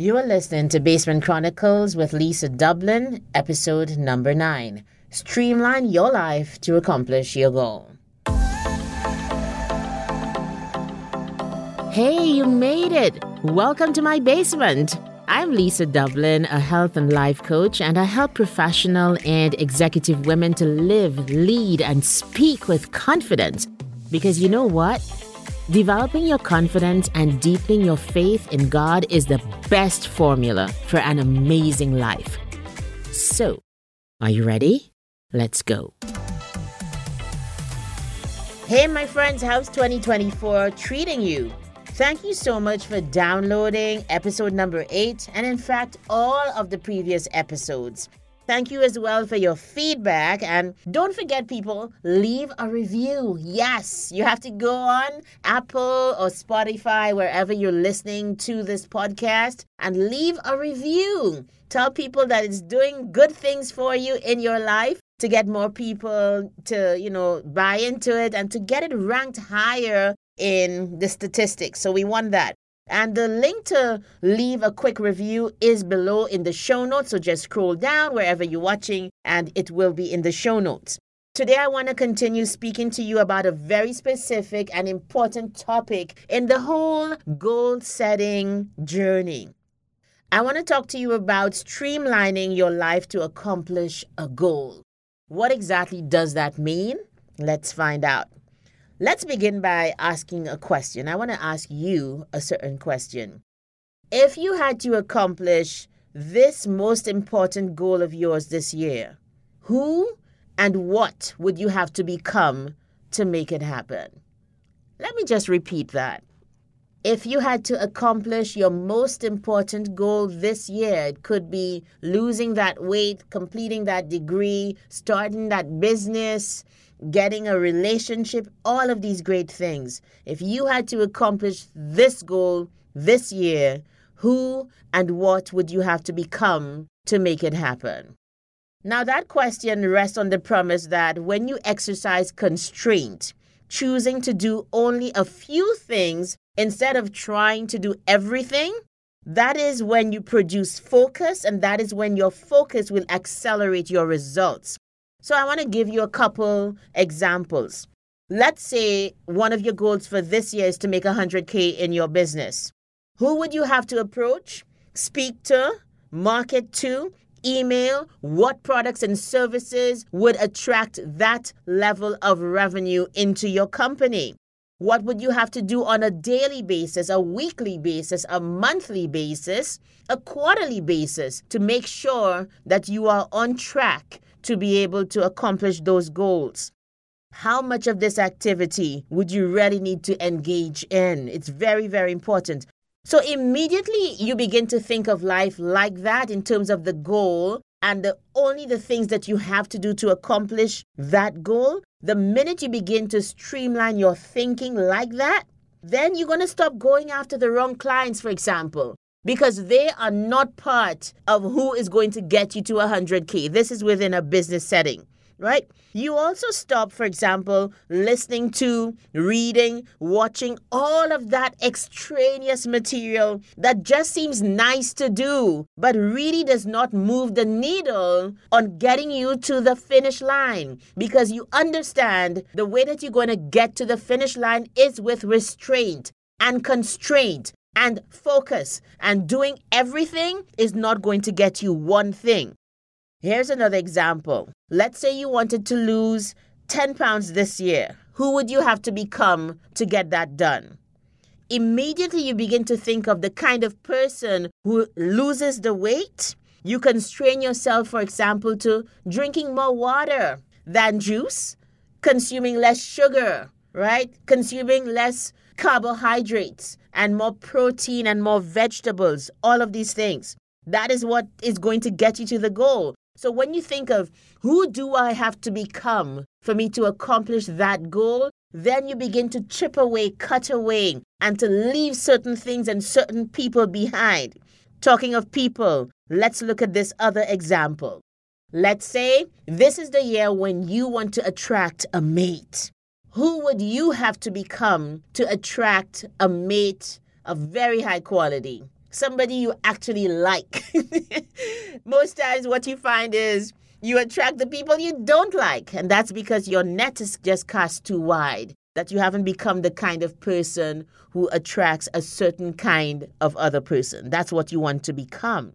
You are listening to Basement Chronicles with Lisa Dublin, episode number nine. Streamline your life to accomplish your goal. Hey, you made it! Welcome to my basement. I'm Lisa Dublin, a health and life coach, and I help professional and executive women to live, lead, and speak with confidence. Because you know what? Developing your confidence and deepening your faith in God is the best formula for an amazing life. So, are you ready? Let's go. Hey, my friends, how's 2024 treating you? Thank you so much for downloading episode number eight, and in fact, all of the previous episodes. Thank you as well for your feedback. And don't forget, people, leave a review. Yes, you have to go on Apple or Spotify, wherever you're listening to this podcast, and leave a review. Tell people that it's doing good things for you in your life to get more people to, you know, buy into it and to get it ranked higher in the statistics. So we want that. And the link to leave a quick review is below in the show notes. So just scroll down wherever you're watching and it will be in the show notes. Today, I want to continue speaking to you about a very specific and important topic in the whole goal setting journey. I want to talk to you about streamlining your life to accomplish a goal. What exactly does that mean? Let's find out. Let's begin by asking a question. I want to ask you a certain question. If you had to accomplish this most important goal of yours this year, who and what would you have to become to make it happen? Let me just repeat that. If you had to accomplish your most important goal this year, it could be losing that weight, completing that degree, starting that business, getting a relationship, all of these great things. If you had to accomplish this goal this year, who and what would you have to become to make it happen? Now, that question rests on the premise that when you exercise constraint, choosing to do only a few things instead of trying to do everything, that is when you produce focus, and that is when your focus will accelerate your results. So I want to give you a couple examples. Let's say one of your goals for this year is to make 100K in your business. Who would you have to approach, speak to, market to, email? What products and services would attract that level of revenue into your company? What would you have to do on a daily basis, a weekly basis, a monthly basis, a quarterly basis to make sure that you are on track to be able to accomplish those goals. How much of this activity would you really need to engage in? It's very, very important. So, immediately you begin to think of life like that in terms of the goal and the, only the things that you have to do to accomplish that goal. The minute you begin to streamline your thinking like that, then you're going to stop going after the wrong clients, for example because they are not part of who is going to get you to 100K. This is within a business setting, right? You also stop, for example, listening to, reading, watching all of that extraneous material that just seems nice to do, but really does not move the needle on getting you to the finish line because you understand the way that you're going to get to the finish line is with restraint and constraint and focus and doing everything is not going to get you one thing. Here's another example. Let's say you wanted to lose 10 pounds this year. Who would you have to become to get that done? Immediately, you begin to think of the kind of person who loses the weight. You constrain yourself, for example, to drinking more water than juice, consuming less sugar, right? Consuming less carbohydrates, and more protein and more vegetables, all of these things. That is what is going to get you to the goal. So when you think of who do I have to become for me to accomplish that goal, then you begin to chip away, cut away, and to leave certain things and certain people behind. Talking of people, let's look at this other example. Let's say this is the year when you want to attract a mate. Who would you have to become to attract a mate of very high quality? somebody you actually like. Most times, what you find is you attract the people you don't like, and that's because your net is just cast too wide. That you haven't become the kind of person who attracts a certain kind of other person. That's what you want to become.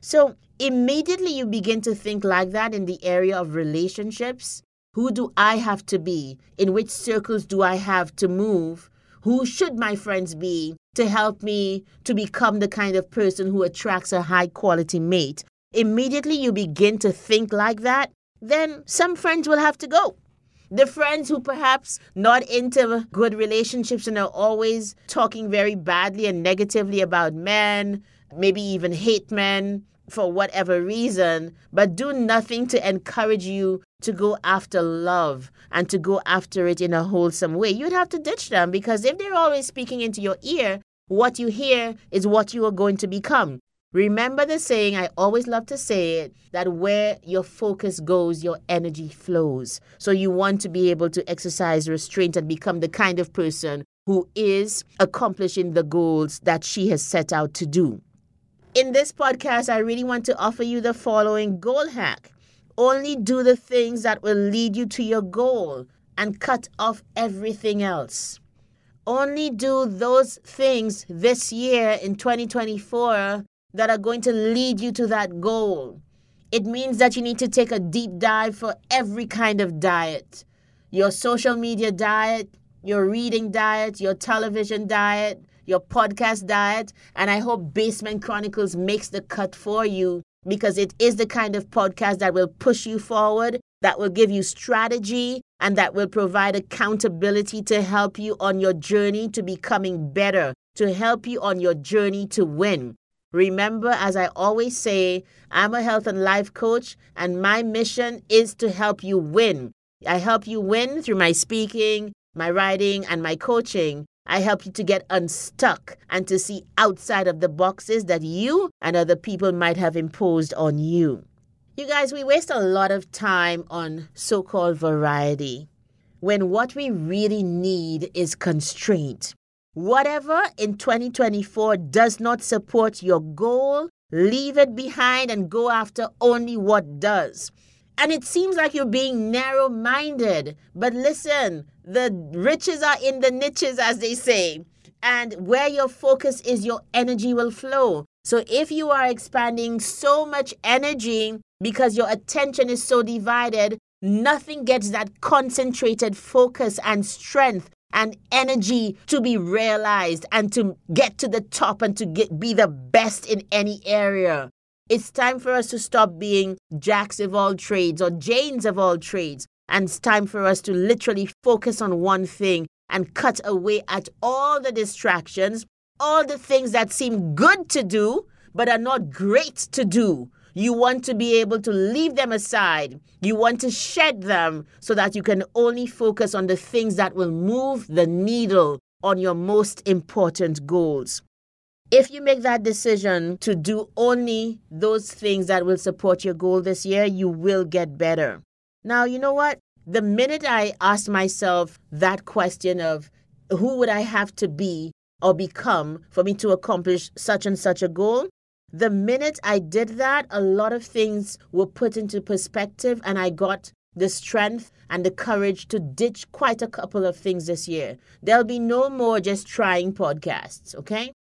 So, immediately you begin to think like that in the area of relationships. Who do I have to be? In which circles do I have to move? Who should my friends be to help me to become the kind of person who attracts a high quality mate? Immediately you begin to think like that, then some friends will have to go. The friends who perhaps not into good relationships and are always talking very badly and negatively about men, maybe even hate men, for whatever reason, but do nothing to encourage you to go after love and to go after it in a wholesome way, you'd have to ditch them because if they're always speaking into your ear, what you hear is what you are going to become. Remember the saying, I always love to say it, that where your focus goes, your energy flows. So you want to be able to exercise restraint and become the kind of person who is accomplishing the goals that she has set out to do. In this podcast, I really want to offer you the following goal hack. Only do the things that will lead you to your goal and cut off everything else. Only do those things this year in 2024 that are going to lead you to that goal. It means that you need to take a deep dive for every kind of diet your social media diet, your reading diet, your television diet, your podcast diet. And I hope Basement Chronicles makes the cut for you because it is the kind of podcast that will push you forward, that will give you strategy, and that will provide accountability to help you on your journey to becoming better, to help you on your journey to win. Remember, as I always say, I'm a health and life coach, and my mission is to help you win. I help you win through my speaking, my writing, and my coaching. I help you to get unstuck and to see outside of the boxes that you and other people might have imposed on you. You guys, we waste a lot of time on so called variety when what we really need is constraint. Whatever in 2024 does not support your goal, leave it behind and go after only what does. And it seems like you're being narrow minded. But listen, the riches are in the niches, as they say. And where your focus is, your energy will flow. So if you are expanding so much energy because your attention is so divided, nothing gets that concentrated focus and strength and energy to be realized and to get to the top and to get be the best in any area. It's time for us to stop being jacks of all trades or Janes of all trades. And it's time for us to literally focus on one thing and cut away at all the distractions, all the things that seem good to do, but are not great to do. You want to be able to leave them aside. You want to shed them so that you can only focus on the things that will move the needle on your most important goals. If you make that decision to do only those things that will support your goal this year, you will get better. Now, you know what? The minute I asked myself that question of who would I have to be or become for me to accomplish such and such a goal, the minute I did that, a lot of things were put into perspective and I got the strength and the courage to ditch quite a couple of things this year. There'll be no more just trying podcasts, okay?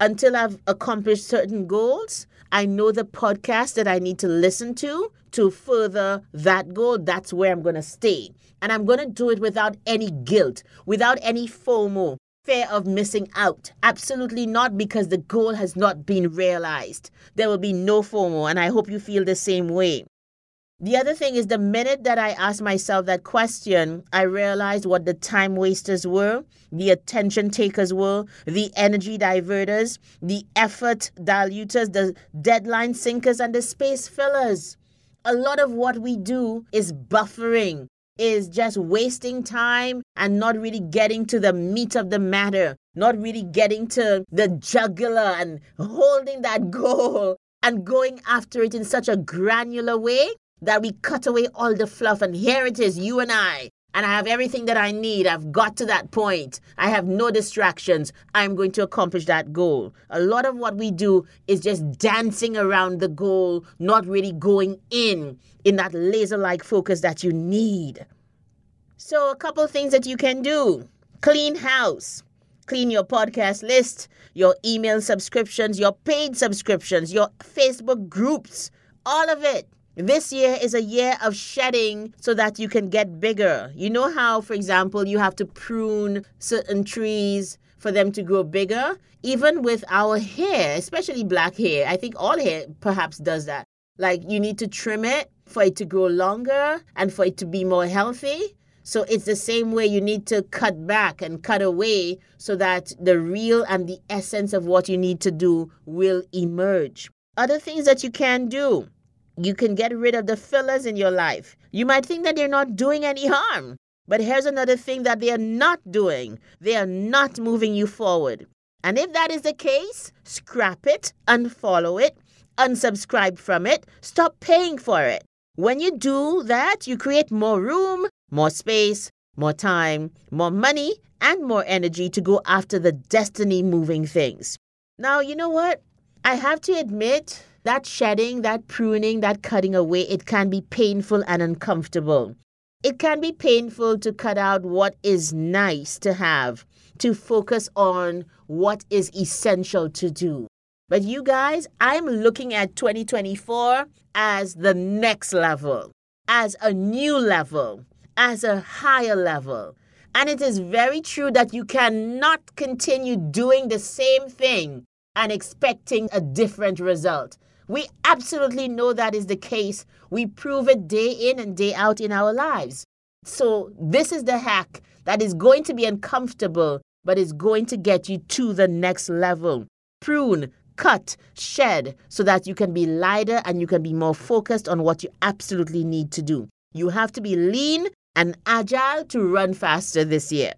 Until I've accomplished certain goals, I know the podcast that I need to listen to to further that goal. That's where I'm going to stay. And I'm going to do it without any guilt, without any FOMO, fear of missing out. Absolutely not, because the goal has not been realized. There will be no FOMO, and I hope you feel the same way. The other thing is the minute that I asked myself that question, I realized what the time wasters were, the attention takers were, the energy diverters, the effort diluters, the deadline sinkers, and the space fillers. A lot of what we do is buffering, is just wasting time and not really getting to the meat of the matter, not really getting to the jugular and holding that goal and going after it in such a granular way that we cut away all the fluff and here it is, you and I. and I have everything that I need. I've got to that point. I have no distractions. I'm going to accomplish that goal. A lot of what we do is just dancing around the goal, not really going in in that laser like focus that you need. So, a couple things that you can do clean house, clean your podcast list, your email subscriptions, your paid subscriptions, your Facebook groups, all of it. This year is a year of shedding so that you can get bigger. You know how, for example, you have to prune certain trees for them to grow bigger? Even with our hair, especially black hair, I think all hair perhaps does that. Like you need to trim it for it to grow longer and for it to be more healthy. So it's the same way you need to cut back and cut away so that the real and the essence of what you need to do will emerge. Other things that you can do you can get rid of the fillers in your life. You might think that they're not doing any harm, but here's another thing that they are not doing they are not moving you forward. And if that is the case, scrap it, unfollow it, unsubscribe from it, stop paying for it. When you do that, you create more room, more space, more time, more money, and more energy to go after the destiny moving things. Now, you know what? I have to admit that shedding, that pruning, that cutting away, it can be painful and uncomfortable. It can be painful to cut out what is nice to have, to focus on what is essential to do. But you guys, I'm looking at 2024 as the next level, as a new level, as a higher level. And it is very true that you cannot continue doing the same thing and expecting a different result. We absolutely know that is the case. We prove it day in and day out in our lives. So, this is the hack that is going to be uncomfortable, but is going to get you to the next level. Prune, cut, shed, so that you can be lighter and you can be more focused on what you absolutely need to do. You have to be lean and agile to run faster this year.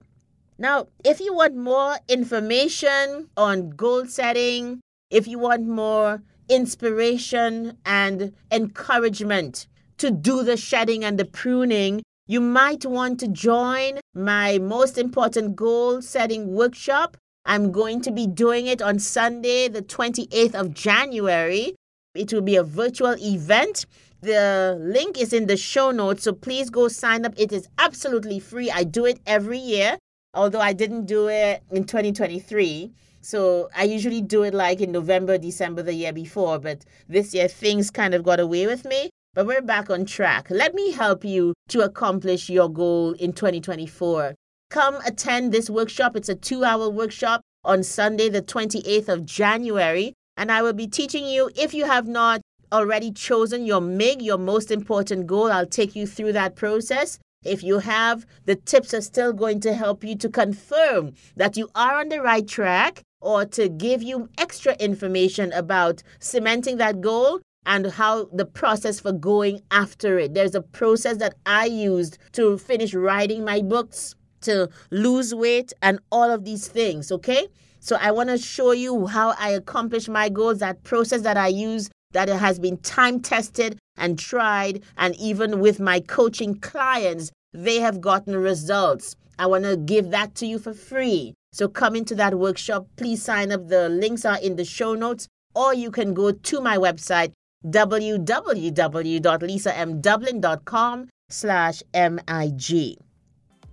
Now, if you want more information on goal setting, if you want more inspiration and encouragement to do the shedding and the pruning, you might want to join my most important goal setting workshop. I'm going to be doing it on Sunday, the 28th of January. It will be a virtual event. The link is in the show notes, so please go sign up. It is absolutely free. I do it every year, although I didn't do it in 2023. So I usually do it like in November, December the year before, but this year things kind of got away with me. But we're back on track. Let me help you to accomplish your goal in 2024. Come attend this workshop. It's a two hour workshop on Sunday, the 28th of January. And I will be teaching you, if you have not already chosen your MIG, your most important goal, I'll take you through that process. If you have, the tips are still going to help you to confirm that you are on the right track or to give you extra information about cementing that goal and how the process for going after it. There's a process that I used to finish writing my books, to lose weight, and all of these things, okay? So I want to show you how I accomplish my goals, that process that I use that has been time tested and tried and even with my coaching clients they have gotten results. I want to give that to you for free. So come into that workshop. Please sign up. The links are in the show notes, or you can go to my website, www.lisamdublin.com slash MIG.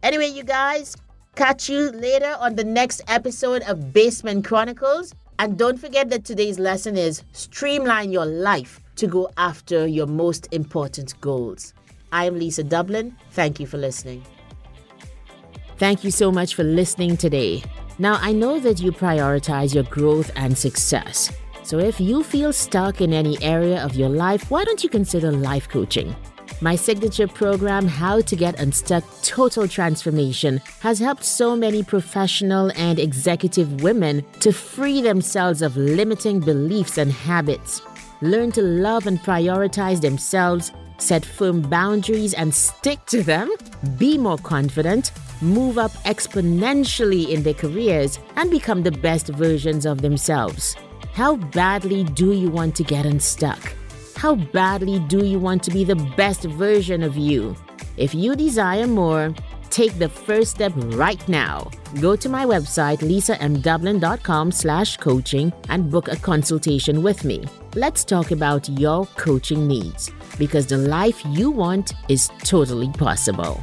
Anyway, you guys, catch you later on the next episode of Basement Chronicles. And don't forget that today's lesson is streamline your life to go after your most important goals. I am Lisa Dublin. Thank you for listening. Thank you so much for listening today. Now, I know that you prioritize your growth and success. So, if you feel stuck in any area of your life, why don't you consider life coaching? My signature program, How to Get Unstuck Total Transformation, has helped so many professional and executive women to free themselves of limiting beliefs and habits, learn to love and prioritize themselves, set firm boundaries and stick to them, be more confident, move up exponentially in their careers, and become the best versions of themselves. How badly do you want to get unstuck? How badly do you want to be the best version of you? If you desire more, Take the first step right now. Go to my website, lisamdublin.com slash coaching and book a consultation with me. Let's talk about your coaching needs because the life you want is totally possible.